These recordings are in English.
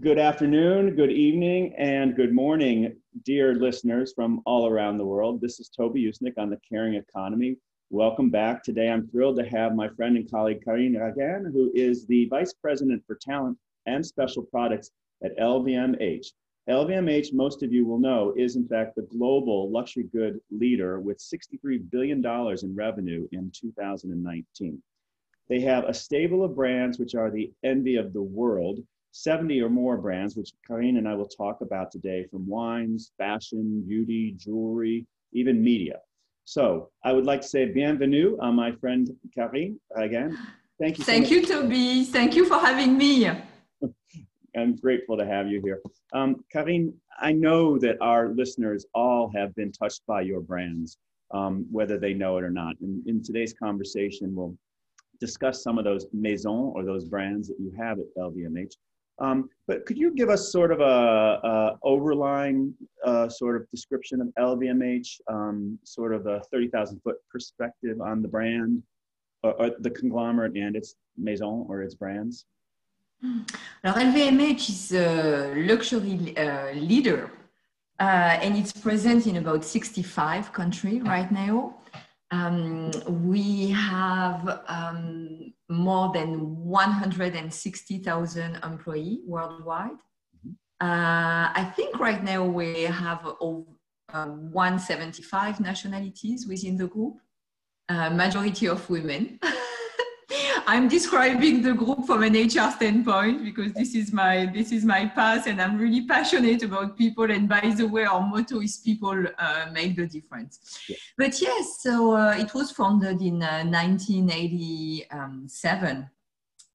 Good afternoon, good evening, and good morning, dear listeners from all around the world. This is Toby Usnik on the Caring Economy. Welcome back. Today I'm thrilled to have my friend and colleague Karine Raguin, who is the Vice President for Talent and Special Products at LVMH. LVMH, most of you will know, is in fact the global luxury good leader with $63 billion in revenue in 2019. They have a stable of brands which are the envy of the world 70 or more brands, which Karine and I will talk about today, from wines, fashion, beauty, jewelry, even media. So I would like to say bienvenue, uh, my friend Karine, again. Thank you. So Thank much. you, Toby. Thank you for having me. I'm grateful to have you here. Um, Karine, I know that our listeners all have been touched by your brands, um, whether they know it or not. In, in today's conversation, we'll discuss some of those maisons or those brands that you have at LVMH. Um, but could you give us sort of a, a overlying uh, sort of description of LVMH, um, sort of a 30,000 foot perspective on the brand, or, or, the conglomerate and its maison or its brands? Alors, LVMH is a luxury uh, leader uh, and it's present in about 65 countries right now. Um, we have um, more than 160,000 employees worldwide. Mm-hmm. Uh, I think right now we have over, uh, 175 nationalities within the group, uh, majority of women. I'm describing the group from an HR standpoint because this is my this is my path, and I'm really passionate about people. And by the way, our motto is "People uh, make the difference." Yeah. But yes, so uh, it was founded in uh, 1987,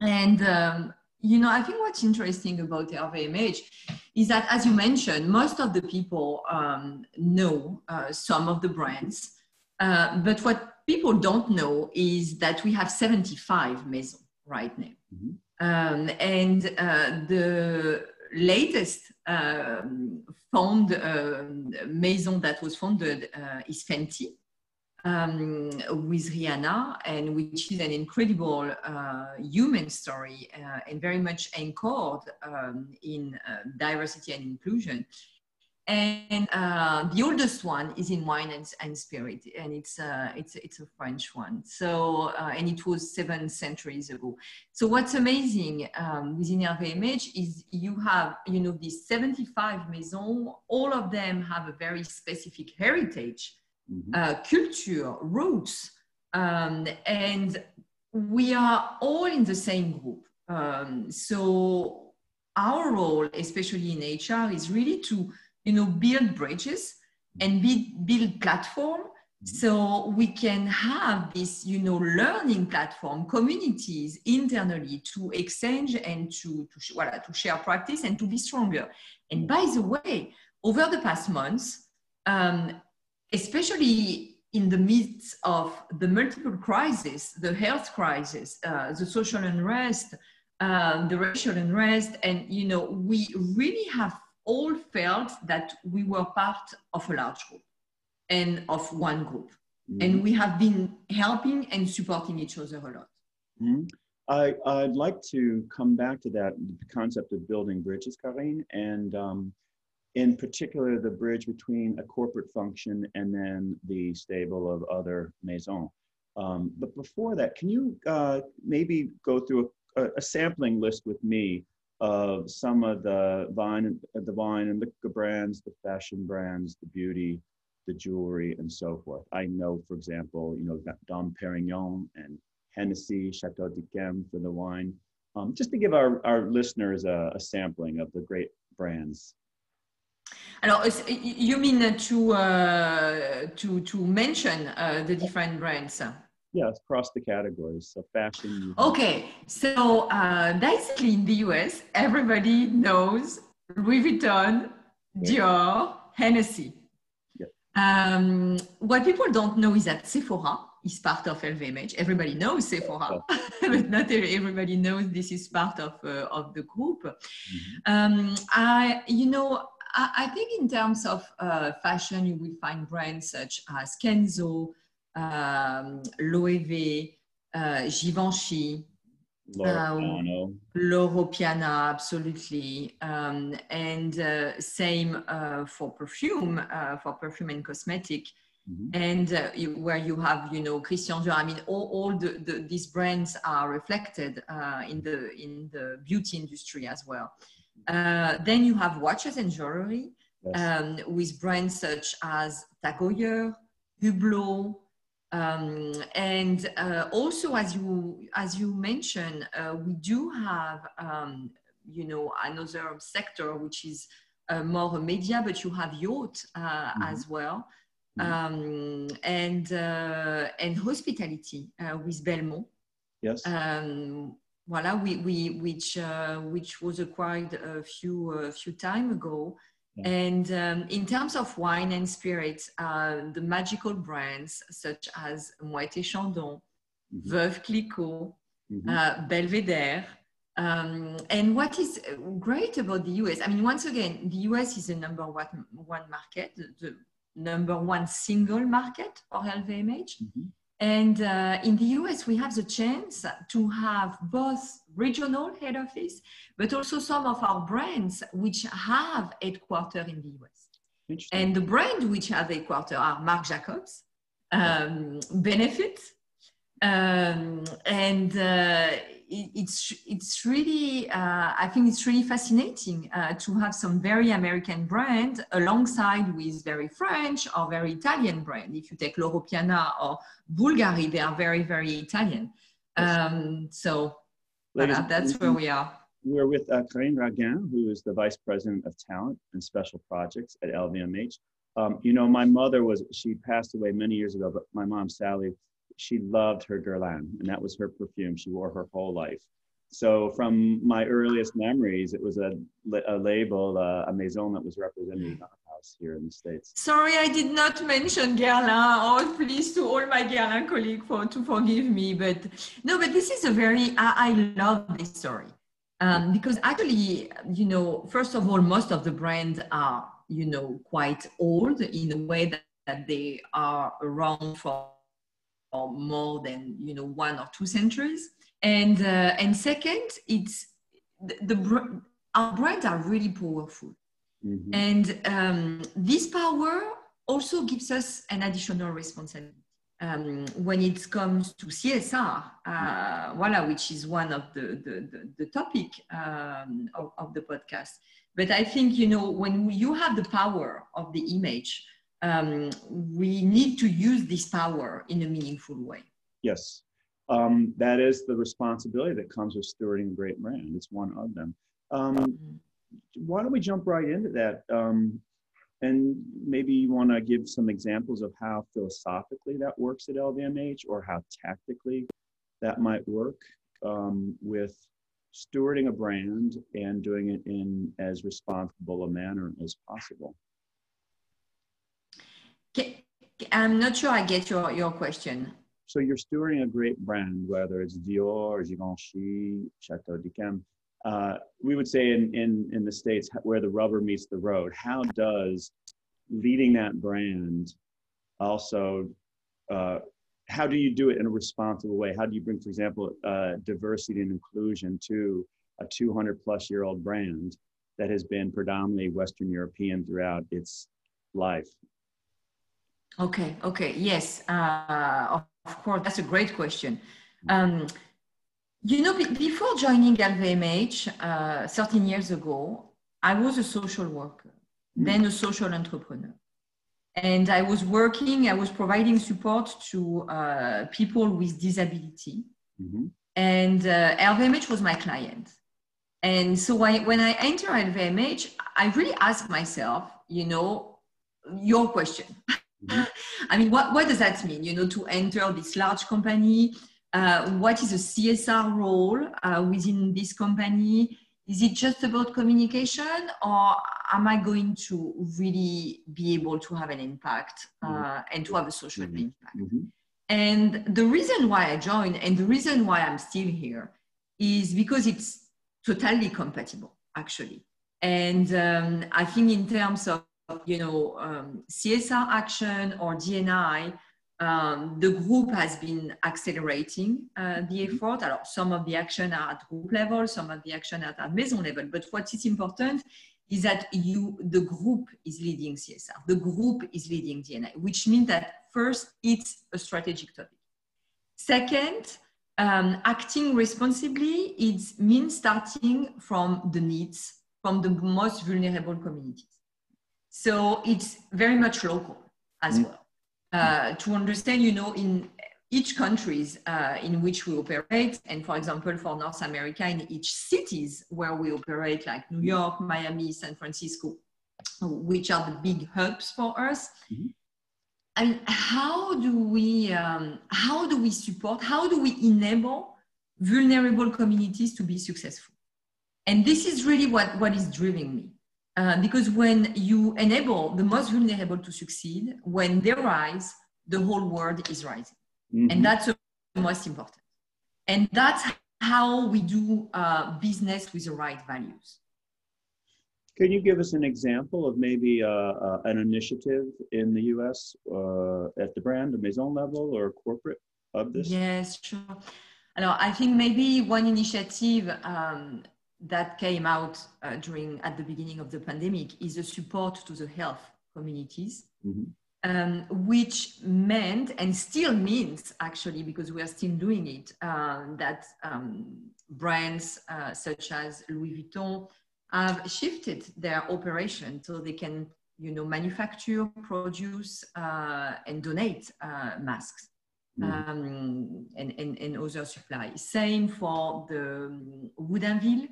and um, you know, I think what's interesting about LVMH is that, as you mentioned, most of the people um, know uh, some of the brands, uh, but what people don't know is that we have 75 maisons right now. Mm-hmm. Um, and uh, the latest um, found uh, maison that was founded uh, is Fenty um, with Rihanna, and which is an incredible uh, human story uh, and very much anchored um, in uh, diversity and inclusion and uh, the oldest one is in wine and, and spirit and it's uh, it's it's a french one. So uh, and it was seven centuries ago. So what's amazing um, within lvmh is you have you know these 75 maisons all of them have a very specific heritage mm-hmm. Uh, culture roots um, and we are all in the same group. Um, so our role especially in hr is really to you know, build bridges and build, build platform so we can have this you know learning platform communities internally to exchange and to to, voilà, to share practice and to be stronger. And by the way over the past months um, especially in the midst of the multiple crises the health crisis uh, the social unrest um, the racial unrest and you know we really have all felt that we were part of a large group and of one group. Mm-hmm. And we have been helping and supporting each other a lot. Mm-hmm. I, I'd like to come back to that the concept of building bridges, Karine, and um, in particular the bridge between a corporate function and then the stable of other maisons. Um, but before that, can you uh, maybe go through a, a, sampling list with me of some of the wine, the wine and liquor brands, the fashion brands, the beauty, the jewelry, and so forth. I know, for example, you know, Dom Perignon and Hennessy, Chateau d'Yquem for the wine. Um, just to give our, our listeners a, a, sampling of the great brands. Alors, you mean to uh, to to mention uh, the different brands? Yes, across the categories. So fashion. Okay, so uh, basically in the US, everybody knows Louis Vuitton, Dior, Hennessy. Yeah. Um, what people don't know is that Sephora is part of LVMH. Everybody knows Sephora, but not everybody knows this is part of uh, of the group. Mm-hmm. Um, I, you know, I, I, think in terms of uh, fashion, you will find brands such as Kenzo, um, Loewe, uh, Givenchy, Loro Piana. Loro Piana, absolutely. Um, and uh, same uh, for perfume, uh, for perfume and cosmetic. Mm-hmm. And uh, you, where you have, you know, Christian Dior. I mean, all, all the, the, these brands are reflected uh, in the in the beauty industry as well. Uh, then you have watches and jewelry yes. um, with brands such as Tag Heuer, Hublot, um, and uh, also, as you as you mentioned, uh, we do have um, you know another sector which is uh, more media, but you have yacht uh, mm-hmm. as well, mm-hmm. um, and uh, and hospitality uh, with Belmond. Yes. Um, voilà, we, we which which was acquired a few a few time ago. And um, in terms of wine and spirits, uh, the magical brands such as Moët et Chandon, mm-hmm. Veuve Clicquot, mm-hmm. uh, Belvedere. Um, and what is great about the US, I mean, once again, the US is the number one, one market, the, the number one single market for LVMH. Mm-hmm. And uh, in the US, we have the chance to have both regional head office, but also some of our brands which have headquarters in the US. And the brand which have headquarters are Marc Jacobs, um, Benefit, um, and uh, it, it's it's really uh, I think it's really fascinating uh, to have some very American brand alongside with very French or very Italian brand. If you take Loro Piana or Bulgari, they are very very Italian. Um, so Ladies, that's where we are. We're with uh, Karine Raguin, who is the Vice President of Talent and Special Projects at LVMH. Um, you know, my mother was, she passed away many years ago, but my mom, Sally, she loved her Guerlain, and that was her perfume. She wore her whole life. So from my earliest memories, it was a, a label, uh, a maison that was represented in our house here in the States. Sorry, I did not mention Guerlain. Oh, please to all my Guerlain colleagues for, to forgive me. But no, but this is a very, I, I love this story. Um, because actually, you know, first of all, most of the brands are, you know, quite old in a way that, that they are around for more than, you know, one or two centuries and uh, and second it's the, the our brands are really powerful mm-hmm. and um, this power also gives us an additional responsibility um, when it comes to CSR, uh, voila, which is one of the, the, the, the topic um, of, of, the podcast. But I think, you know, when you have the power of the image, um, we need to use this power in a meaningful way. Yes, um, that is the responsibility that comes with stewarding a great brand. It's one of them. Um, why don't we jump right into that? Um, and maybe you want to give some examples of how philosophically that works at LVMH or how tactically that might work um, with stewarding a brand and doing it in as responsible a manner as possible. I'm not sure I get your, your question. So you're stewarding a great brand, whether it's Dior, Givenchy, Chateau d'Yquem. Uh, we would say in, in, in the States where the rubber meets the road, how does leading that brand also, uh, how do you do it in a responsible way? How do you bring, for example, uh, diversity and inclusion to a 200 plus year old brand that has been predominantly Western European throughout its life? Okay, okay, yes. Uh, of course, that's a great question. Um, you know, before joining LVMH uh, 13 years ago, I was a social worker, mm. then a social entrepreneur. And I was working, I was providing support to uh, people with disability. Mm-hmm. And uh, LVMH was my client. And so I, when I enter LVMH, I really ask myself, you know, your question. I mean, what, what does that mean, you know, to enter this large company? Uh, what is a CSR role uh, within this company? Is it just about communication or am I going to really be able to have an impact uh, mm-hmm. and to have a social mm-hmm. impact? Mm-hmm. And the reason why I joined and the reason why I'm still here is because it's totally compatible, actually. And um, I think in terms of you know, um, CSR action or D&I, Um, the group has been accelerating uh, the effort. Alors, some of the action are at group level, some of the action are at maison level. But what is important is that you, the group is leading CSR. The group is leading D&I, which means that first, it's a strategic topic. Second, um, acting responsibly, it means starting from the needs, from the most vulnerable communities. So it's very much local as mm. well. Uh, to understand, you know, in each countries uh, in which we operate, and for example, for North America, in each cities where we operate, like New York, Miami, San Francisco, which are the big hubs for us. Mm-hmm. And how do we um, how do we support? How do we enable vulnerable communities to be successful? And this is really what what is driving me. Uh, because when you enable the most vulnerable to succeed, when they rise, the whole world is rising. Mm-hmm. And that's the most important. And that's how we do uh, business with the right values. Can you give us an example of maybe uh, uh an initiative in the US uh, at the brand, or maison level, or corporate of this? Yes, sure. Alors, I think maybe one initiative um, that came out uh, during at the beginning of the pandemic is a support to the health communities mm-hmm. um, which meant and still means actually because we are still doing it uh, that um, brands uh, such as louis vuitton have shifted their operation so they can you know manufacture produce uh, and donate uh, masks Mm. Um, and, and, and other supply. Same for the um, Woodinville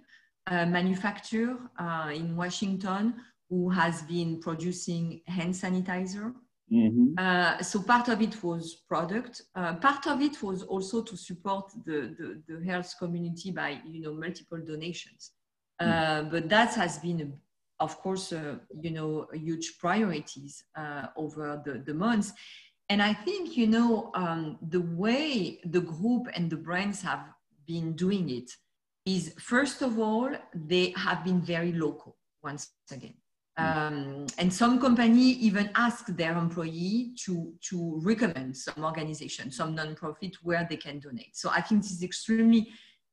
uh, manufacturer uh, in Washington who has been producing hand sanitizer. Mm-hmm. Uh, so part of it was product. Uh, part of it was also to support the, the, the, health community by you know multiple donations. Mm. But that has been, of course, you know, huge priorities over the, the months. And I think you know um, the way the group and the brands have been doing it is first of all, they have been very local once again. Um, and some company even ask their employee to, to recommend some organization, some nonprofit where they can donate. So I think this is extremely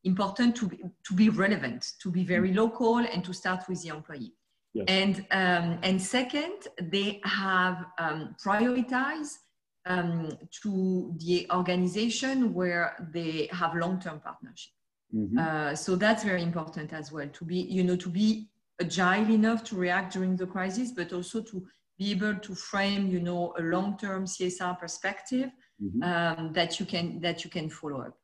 important to be, to be relevant, to be very local and to start with the employee. Yes. And, um, and second, they have um, prioritized um, to the organization where they have long-term partnership. Mm-hmm. Uh, so that's very important as well to be, you know, to be agile enough to react during the crisis, but also to be able to frame, you know, a long-term CSR perspective mm-hmm. um, that you can that you can follow up.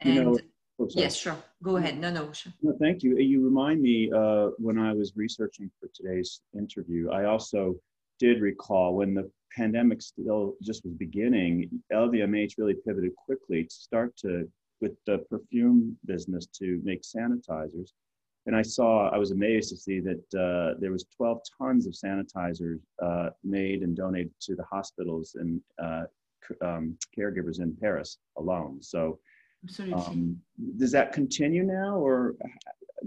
And you know, oh, yes, sure. Go ahead. No, no, sure. No, thank you. You remind me uh, when I was researching for today's interview. I also did recall when the pandemic still just was beginning, LVMH really pivoted quickly to start to with the perfume business to make sanitizers. And I saw, I was amazed to see that uh, there was 12 tons of sanitizers uh, made and donated to the hospitals and uh, um, caregivers in Paris alone. So, um, does that continue now, or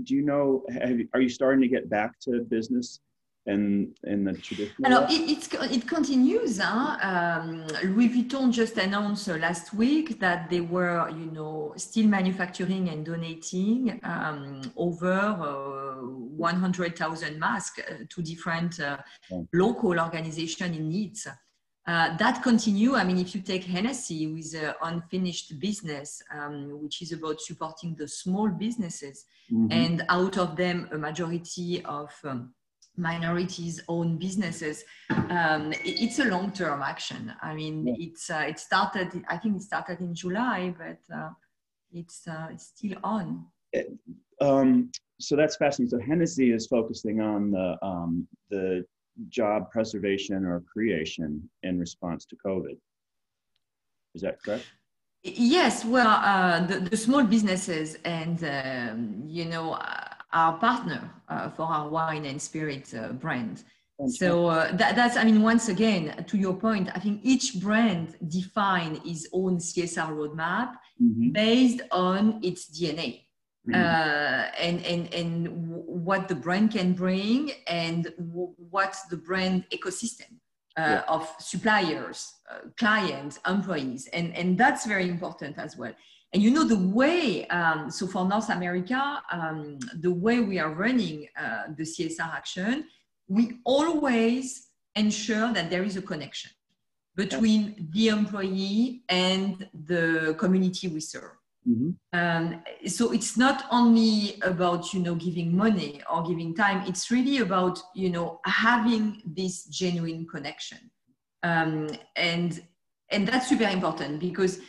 do you know? Have, are you starting to get back to business in, in the traditional it, it continues. Huh? Um, Louis Vuitton just announced uh, last week that they were, you know, still manufacturing and donating um, over uh, 100,000 masks uh, to different uh, yeah. local organizations in need. Uh, that continue. I mean, if you take Hennessy with uh, unfinished business, um, which is about supporting the small businesses, mm-hmm. and out of them, a majority of um, minorities own businesses um, it, it's a long-term action. I mean yeah. it's uh, it started i think it started in july but uh, it's uh, it's still on. It, um, so that's fascinating. So hennessy is focusing on the um, the job preservation or creation in response to covid. Is that correct? Yes well uh, the, the small businesses and um, you know uh, our partner uh, for our wine and spirit uh, brand. So uh, that, that's, I mean, once again, to your point, I think each brand define its own CSR roadmap mm-hmm. based on its DNA. Mm-hmm. Uh, and and and w- what the brand can bring and w- what the brand ecosystem yeah. of suppliers, uh, clients, employees, and, and that's very important as well. And you know the way, um, so for North America, um, the way we are running uh, the CSR action, we always ensure that there is a connection between the employee and the community we serve. Mm-hmm. Um, so it's not only about you know giving money or giving time. It's really about you know having this genuine connection, um, and and that's super important because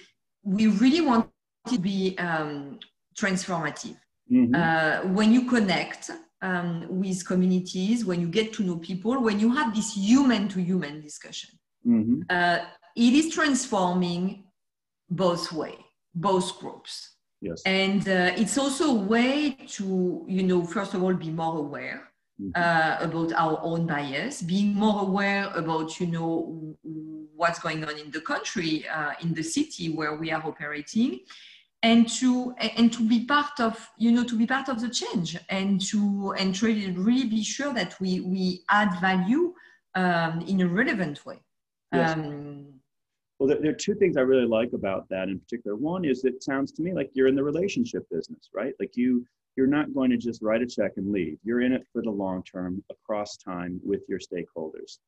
we really want to be um, transformative. Mm-hmm. Uh, when you connect um, with communities, when you get to know people, when you have this human to human discussion, mm-hmm. uh, it is transforming both way, both groups. Yes. And uh, it's also a way to, you know, first of all, be more aware. Uh, about our own bias, being more aware about, you know, what's going on in the country, uh, in the city where we are operating, and to and to be part of, you know, to be part of the change, and to and to really be sure that we we add value um, in a relevant way. Yes. Um, well, there, there, are two things I really like about that in particular. One is it sounds to me like you're in the relationship business, right? Like you you're not going to just write a check and leave. You're in it for the long term, across time, with your stakeholders.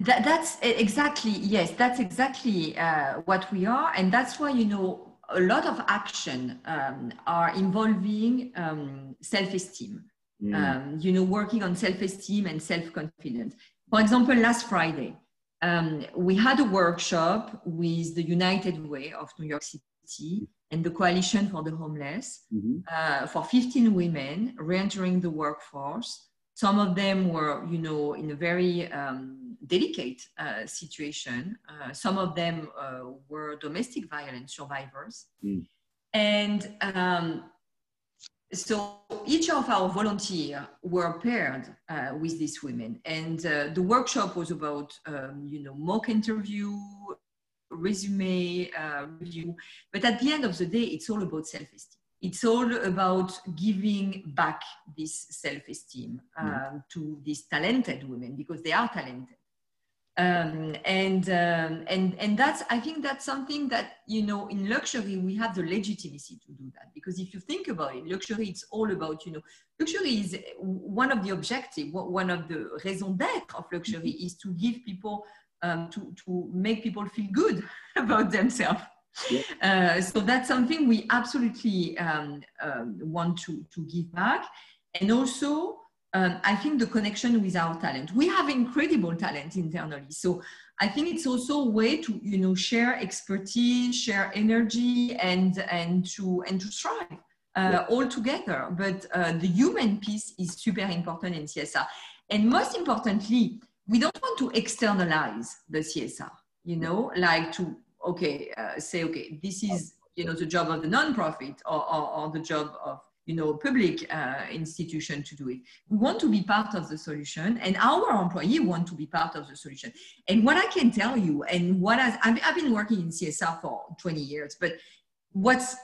That, that's exactly yes. That's exactly uh, what we are, and that's why you know a lot of action um, are involving um, self-esteem. Mm. Um, you know, working on self-esteem and self-confidence. For example, last Friday, um, we had a workshop with the United Way of New York City and the Coalition for the Homeless mm-hmm. uh, for 15 women re-entering the workforce. Some of them were, you know, in a very um, delicate uh, situation. Uh, some of them uh, were domestic violence survivors. Mm. And um, so each of our volunteers were paired uh, with these women and uh, the workshop was about um, you know mock interview resume uh, review but at the end of the day it's all about self-esteem. It's all about giving back this self-esteem um, mm. to these talented women because they are talented. Um, and um, and and that's I think that's something that you know in luxury we have the legitimacy to do that. Because if you think about it, luxury it's all about you know luxury is one of the objective, one of the raison d'être of luxury is to give people um, to to make people feel good about themselves. Yeah. Uh, so that's something we absolutely um, um, want to to give back, and also um, I think the connection with our talent. We have incredible talent internally. So I think it's also a way to, you know, share expertise, share energy and, and to, and to strive uh, yeah. all together. But uh, the human piece is super important in CSR. And most importantly, we don't want to externalize the CSR, you know, like to, okay, uh, say, okay, this is, you know, the job of the nonprofit or, or, or the job of you know, public uh, institution to do it. We want to be part of the solution and our employee want to be part of the solution. And what I can tell you and what has, I've, I've been working in CSR for 20 years, but what's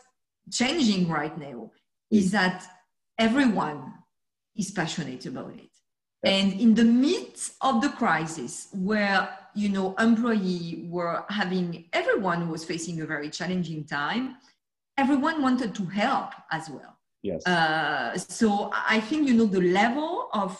changing right now is that everyone is passionate about it. And in the midst of the crisis where, you know, employee were having, everyone was facing a very challenging time, everyone wanted to help as well Yes. Uh, so I think you know the level of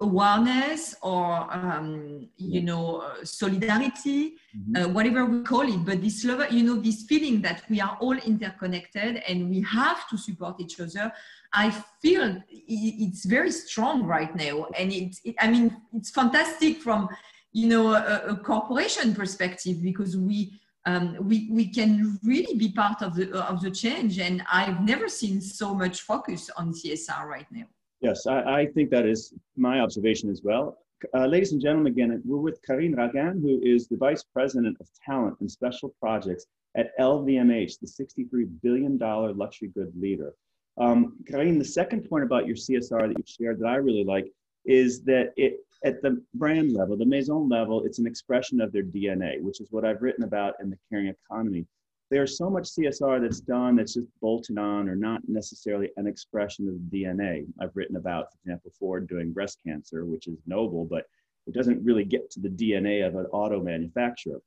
awareness or um, you know uh, solidarity, mm-hmm. uh, whatever we call it, but this level, you know, this feeling that we are all interconnected and we have to support each other. I feel it's very strong right now, and it, it I mean, it's fantastic from you know a, a corporation perspective because we um, we, we can really be part of the, of the change. And I've never seen so much focus on CSR right now. Yes, I, I think that is my observation as well. Uh, ladies and gentlemen, again, we're with Karine Raguin, who is the Vice President of Talent and Special Projects at LVMH, the $63 billion luxury good leader. Um, Karine, the second point about your CSR that you shared that I really like is that it at the brand level, the Maison level, it's an expression of their DNA, which is what I've written about in the caring economy. There's so much CSR that's done that's just bolted on or not necessarily an expression of the DNA. I've written about, for example, Ford doing breast cancer, which is noble, but it doesn't really get to the DNA of an auto manufacturer.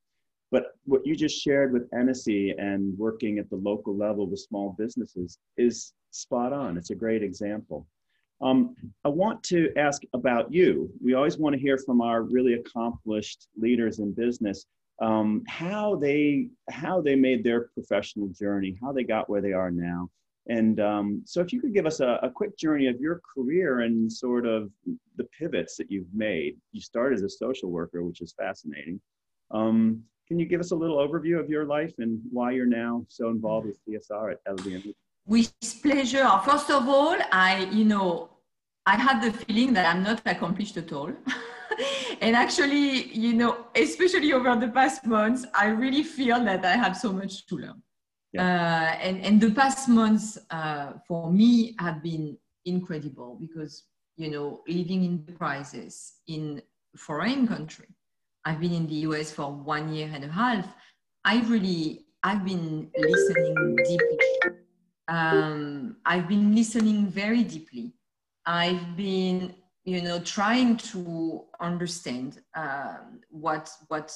But what you just shared with Hennessy and working at the local level with small businesses is spot on. It's a great example. Um, I want to ask about you. We always want to hear from our really accomplished leaders in business um, how they how they made their professional journey, how they got where they are now. And um, so, if you could give us a, a, quick journey of your career and sort of the pivots that you've made. You started as a social worker, which is fascinating. Um, can you give us a little overview of your life and why you're now so involved with CSR at LVMH? With pleasure. First of all, I, you know, I had the feeling that I'm not accomplished at all. and actually, you know, especially over the past months, I really feel that I have so much to learn. Yeah. Uh, and, and the past months uh, for me have been incredible because, you know, living in the crisis in foreign country, I've been in the US for one year and a half. I really, I've been listening deeply. Um, I've been listening very deeply. I've been, you know, trying to understand um, what what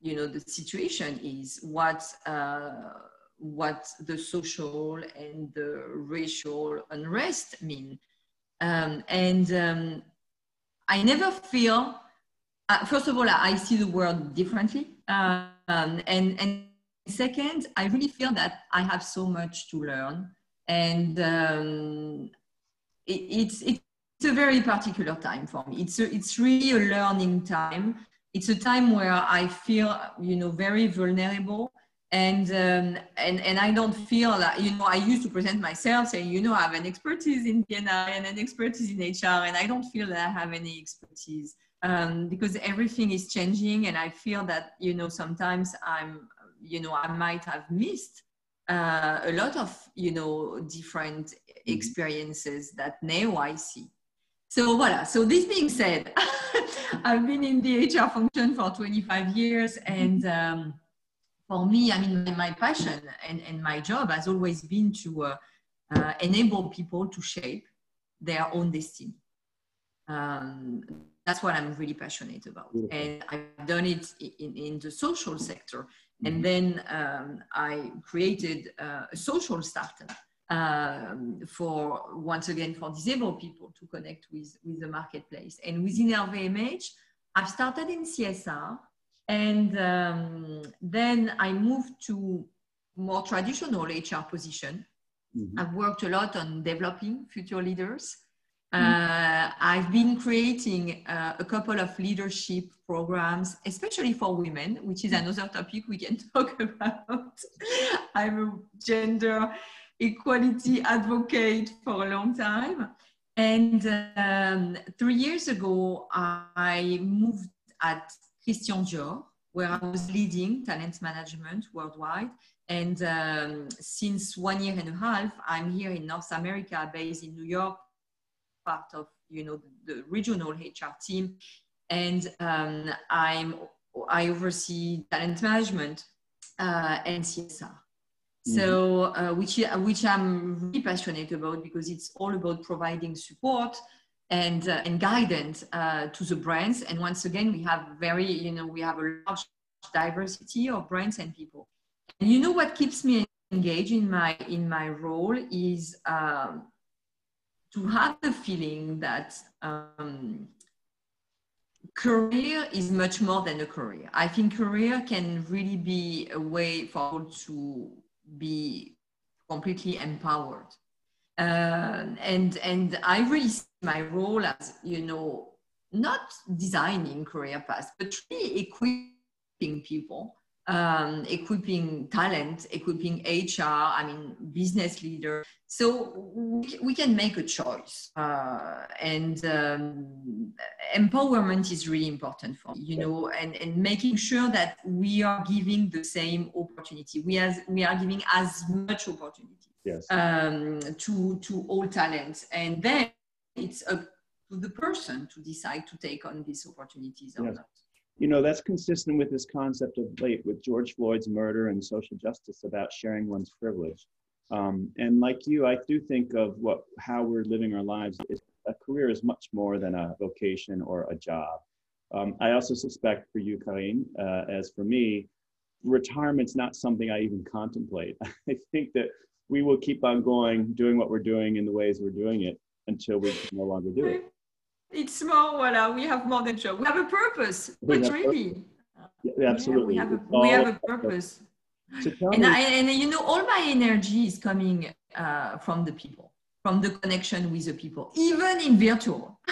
you know the situation is, what uh, what the social and the racial unrest mean, um, and um, I never feel uh, first of all, I see the world differently. Um, and, and second, I really feel that I have so much to learn. And um, it, it's, it's a very particular time for me. It's, a, it's really a learning time. It's a time where I feel, you know, very vulnerable. And, um, and, and I don't feel like, you know, I used to present myself saying, you know, I have an expertise in D&I and an expertise in HR, and I don't feel that I have any expertise um, because everything is changing and i feel that you know sometimes i'm you know i might have missed uh, a lot of you know different mm-hmm. experiences that now i see. So voila so this being said i've been in the hr function for 25 years and um, for me i mean my passion and, and my job has always been to uh, uh, enable people to shape their own destiny. Um, that's what I'm really passionate about. Beautiful. And I've done it in, in the social sector. Mm-hmm. And then um, I created uh, a social startup um, for, once again, for disabled people to connect with, with the marketplace. And within LVMH, I've started in CSR. And um, then I moved to more traditional HR position. Mm-hmm. I've worked a lot on developing future leaders. Uh, I've been creating uh, a couple of leadership programs, especially for women, which is another topic we can talk about. I'm a gender equality advocate for a long time. And um, three years ago, I moved at Christian Dior, where I was leading talent management worldwide. And um, since one year and a half, I'm here in North America, based in New York, part of you know the regional HR team, and um, I'm I oversee talent management uh, and CSR. Mm-hmm. So, uh, which which I'm really passionate about because it's all about providing support and uh, and guidance uh, to the brands. And once again, we have very you know we have a large diversity of brands and people. And you know what keeps me engaged in my in my role is um, to have the feeling that um, career is much more than a career. I think career can really be a way for people to be completely empowered. Uh, and and I really see my role as you know not designing career paths, but really equipping people um, equipping talent, equipping HR, I mean, business leader. So we, we can make a choice. Uh, and um, empowerment is really important for me, you know, and, and making sure that we are giving the same opportunity. We, as, we are giving as much opportunity yes. um, to, to all talents. And then it's up to the person to decide to take on these opportunities or yes. not you know, that's consistent with this concept of late with George Floyd's murder and social justice about sharing one's privilege. Um, and like you, I do think of what how we're living our lives. A career is much more than a vocation or a job. Um, I also suspect for you, Karine, uh, as for me, retirement's not something I even contemplate. I think that we will keep on going, doing what we're doing in the ways we're doing it until we can no longer do it. It's more, voila, we have more than job. We have a purpose, we but really. Yeah, absolutely. Yeah, we have a, we have a purpose. So and, I, and you know, all my energy is coming uh, from the people, from the connection with the people, even in virtual.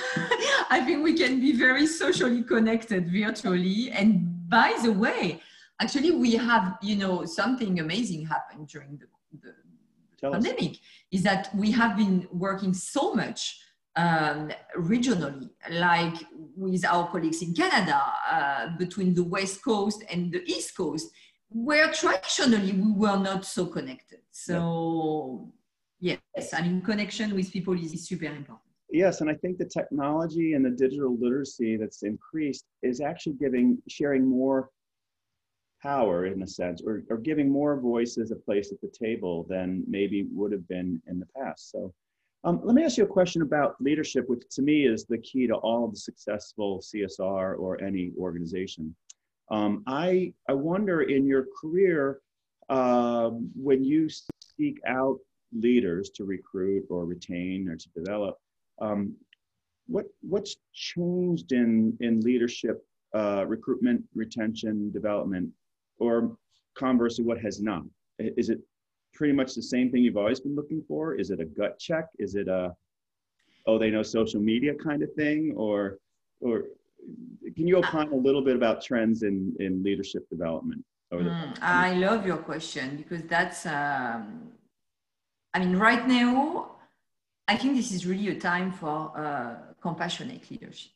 I think we can be very socially connected virtually. And by the way, actually, we have, you know, something amazing happened during the, the pandemic us. is that we have been working so much um, regionally, like with our colleagues in Canada, uh, between the West Coast and the East Coast, where traditionally we were not so connected. So, yes, I mean, connection with people is, is super important. Yes, and I think the technology and the digital literacy that's increased is actually giving, sharing more power in a sense, or, or giving more voices a place at the table than maybe would have been in the past. So um, let me ask you a question about leadership, which to me is the key to all of the successful CSR or any organization. Um, I, I wonder in your career, uh, when you seek out leaders to recruit or retain or to develop, um, what, what's changed in, in leadership uh, recruitment, retention, development or conversely, what has not? Is it pretty much the same thing you've always been looking for? Is it a gut check? Is it a, oh, they know social media kind of thing? Or, or can you opine a little bit about trends in, in leadership development? Mm, I love your question because that's, um, I mean, right now, I think this is really a time for uh, compassionate leadership.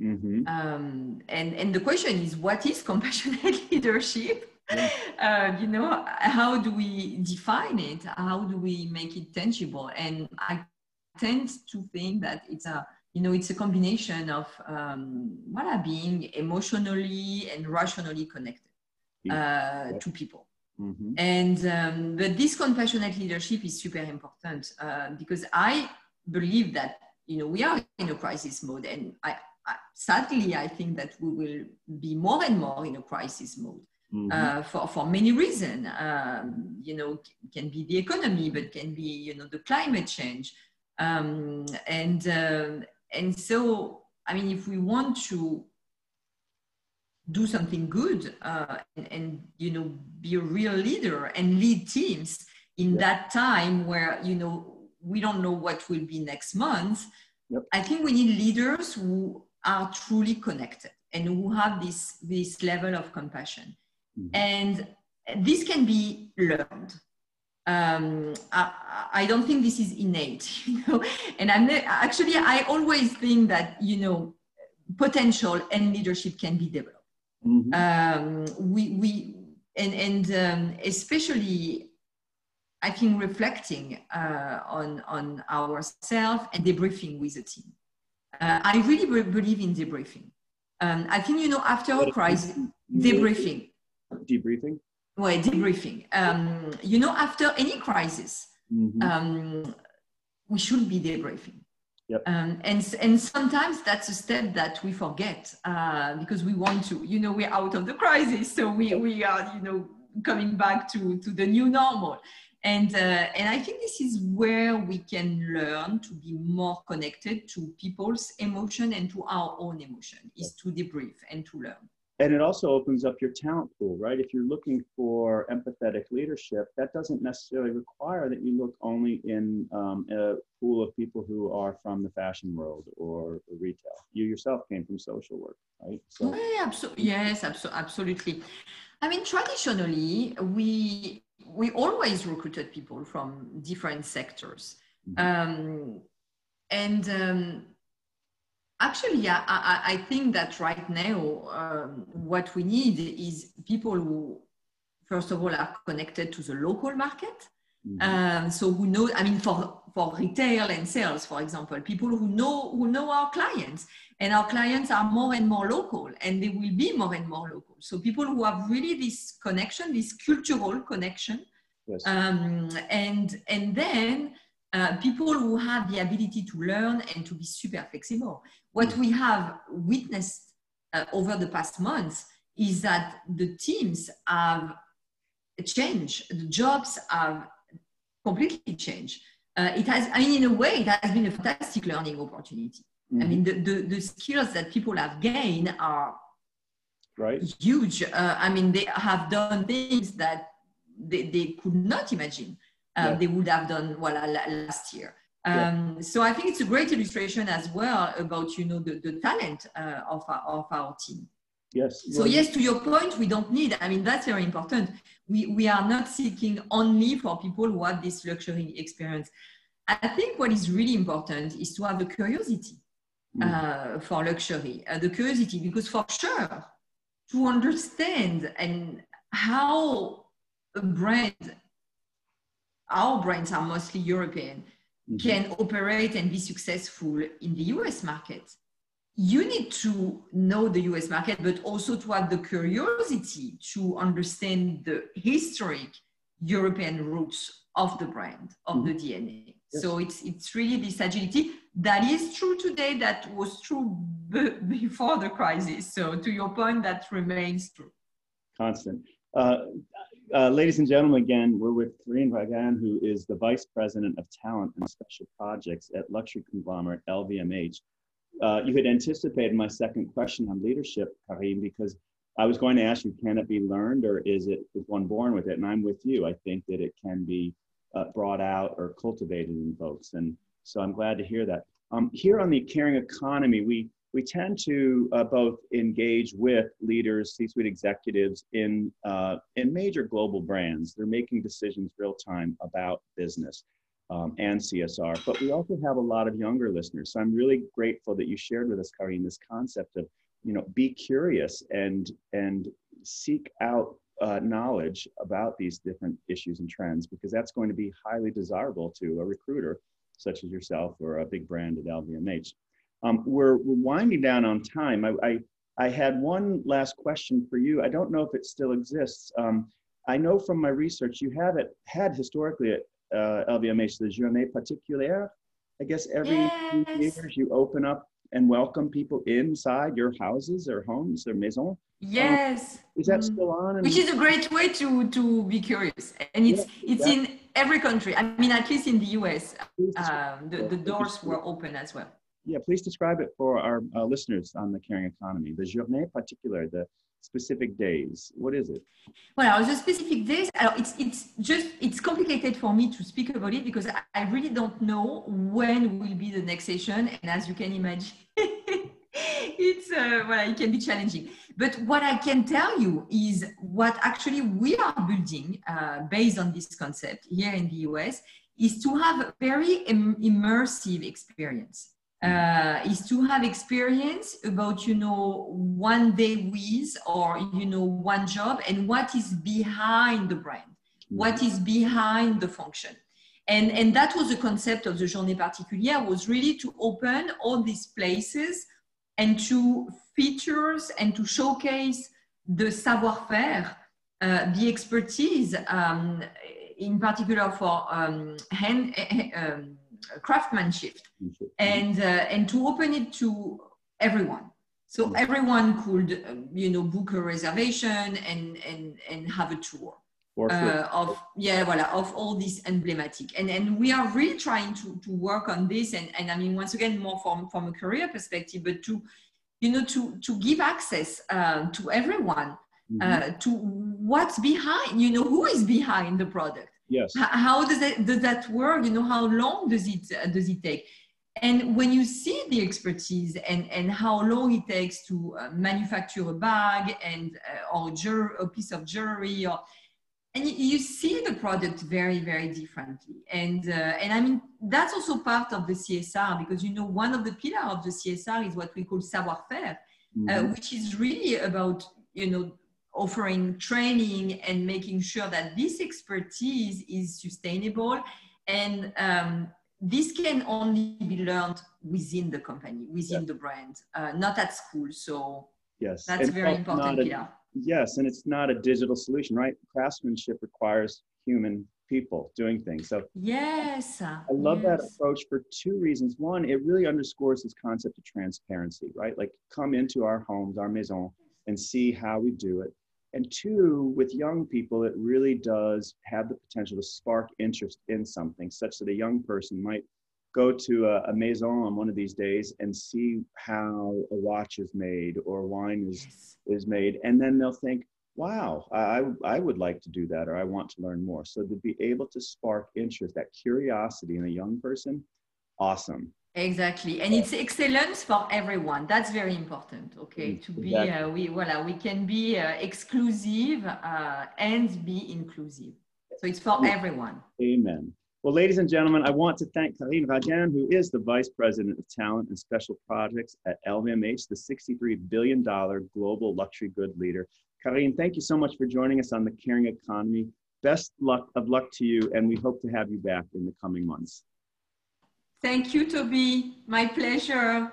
Mm-hmm. Um, and, and the question is, what is compassionate leadership? Uh, you know, how do we define it? How do we make it tangible? And I tend to think that it's a, you know, it's a combination of um, well, being emotionally and rationally connected uh, to people. Mm-hmm. And um, but this compassionate leadership is super important uh, because I believe that you know we are in a crisis mode, and I, sadly, I think that we will be more and more in a crisis mode. Mm-hmm. Uh, for, for many reasons, um, you know, can be the economy, but can be, you know, the climate change. Um, and, uh, and so, I mean, if we want to do something good uh, and, and, you know, be a real leader and lead teams in that time where, you know, we don't know what will be next month, yep. I think we need leaders who are truly connected and who have this, this level of compassion. Mm-hmm. And this can be learned. Um, I, I, don't think this is innate, you know. And I'm actually I always think that you know potential and leadership can be developed. Mm-hmm. Um, we we and and um, especially I think reflecting uh, on on ourselves and debriefing with the team. Uh, I really believe in debriefing. Um, I think, you know, after a crisis, debriefing. Debriefing? Well, debriefing. Um, you know, after any crisis, mm-hmm. um, we should be debriefing. Yep. Um, and, and sometimes that's a step that we forget uh, because we want to, you know, we're out of the crisis. So we, we are, you know, coming back to, to the new normal and uh, and i think this is where we can learn to be more connected to people's emotion and to our own emotion is to debrief and to learn and it also opens up your talent pool right if you're looking for empathetic leadership that doesn't necessarily require that you look only in um, a pool of people who are from the fashion world or retail you yourself came from social work right so yeah, abso- yes abso- absolutely i mean traditionally we we always recruited people from different sectors. Mm-hmm. Um, and um, actually, I, I, I, think that right now, um, what we need is people who, first of all, are connected to the local market. Mm-hmm. Um, so who know, I mean, for, for retail and sales, for example, people who know, who know our clients and our clients are more and more local and they will be more and more local so people who have really this connection this cultural connection yes. um, and and then uh, people who have the ability to learn and to be super flexible what mm. we have witnessed uh, over the past months is that the teams have changed, the jobs have completely changed. Uh, it has, I mean, in a way, it has been a fantastic learning opportunity. Mm-hmm. I mean, the, the, the, skills that people have gained are right. huge. Uh, I mean, they have done things that they, they could not imagine uh, yeah. they would have done well last year. Um, yeah. So I think it's a great illustration as well about you know the, the talent uh, of, our, of our team. Yes. So yes, to your point, we don't need. I mean, that's very important. We we are not seeking only for people who have this luxury experience. I think what is really important is to have the curiosity mm. uh, for luxury, uh, the curiosity, because for sure, to understand and how a brand, our brands are mostly European, mm-hmm. can operate and be successful in the US market you need to know the US market, but also to have the curiosity to understand the historic European roots of the brand, of mm-hmm. the DNA. Yes. So it's, it's really this agility that is true today, that was true b- before the crisis. So to your point, that remains true. Constant. Uh, uh, ladies and gentlemen, again, we're with Karin Raguin, who is the Vice President of Talent and Special Projects at luxury conglomerate LVMH uh, you had anticipated my second question on leadership, Karin, because I was going to ask you, can it be learned or is it is one born with it? And I'm with you. I think that it can be uh, brought out or cultivated in folks. And so I'm glad to hear that. Um, here on the caring economy, we we tend to uh, both engage with leaders, C-suite executives in uh, in major global brands. They're making decisions real time about business um, and CSR. But we also have a lot of younger listeners. So I'm really grateful that you shared with us, Karin, this concept of, you know, be curious and and seek out uh, knowledge about these different issues and trends because that's going to be highly desirable to a recruiter such as yourself or a big brand at LVMH. Um, we're, we're winding down on time. I, I, I, had one last question for you. I don't know if it still exists. Um, I know from my research you have it had historically at uh, LVMH, the Journée Particulière. I guess every yes. few years you open up and welcome people inside your houses or homes or maisons. Yes. Um, is that mm. still on? Which is a great way to to be curious, and it's yeah, it's yeah. in every country. I mean, at least in the US, um, the, the doors were open as well. Yeah, please describe it for our uh, listeners on the caring economy. The journée particulière, the specific days? What is it? Well, the specific days, it's, it's just, it's complicated for me to speak about it because I really don't know when will be the next session. And as you can imagine, it's, uh, well, it can be challenging. But what I can tell you is what actually we are building uh, based on this concept here in the US is to have a very Im- immersive experience uh, is to have experience about you know one day with or you know one job and what is behind the brand what is behind the function. And and that was the concept of the journée particulière was really to open all these places and to features and to showcase the savoir-faire uh, the expertise um, in particular for um, hand um, craftsmanship and uh, and to open it to everyone. So everyone could um, you know book a reservation and and and have a tour uh, of yeah voila of all these emblematic. And and we are really trying to to work on this and and i mean once again more from from a career perspective but to you know to to give access uh, to everyone mm-hmm. uh, to what's behind you know who is behind the product Yes. How does that, does that work? You know, how long does it, does it take? And when you see the expertise and, and how long it takes to uh, manufacture a bag and uh, or a, a, piece of jewelry, or, and you, you, see the product very, very differently. And, uh, and I mean, that's also part of the CSR because, you know, one of the pillars of the CSR is what we call savoir-faire, uh, mm-hmm. which is really about, you know, offering training and making sure that this expertise is sustainable and um, this can only be learned within the company within yeah. the brand uh, not at school so yes that's and very important a, yes and it's not a digital solution right craftsmanship requires human people doing things. So yes, I love yes. that approach for two reasons. One, it really underscores this concept of transparency, right? Like come into our homes, our maison, and see how we do it. And two, with young people, it really does have the potential to spark interest in something, such that a young person might go to a, a maison on one of these days and see how a watch is made or wine is Yes. is made, and then they'll think, "Wow, I I would like to do that, or I want to learn more." So to be able to spark interest, that curiosity in a young person, awesome. Exactly, and it's excellence for everyone. That's very important. Okay, Mm, to be exactly. uh, we voilà, we can be uh, exclusive uh, and be inclusive. So it's for everyone. Amen. Well, ladies and gentlemen, I want to thank Karin Raguin, who is the Vice President of Talent and Special Projects at LVMH, the $63 billion global luxury good leader. Karin, thank you so much for joining us on the Caring Economy. Best luck of luck to you, and we hope to have you back in the coming months. Thank you, Toby. My pleasure.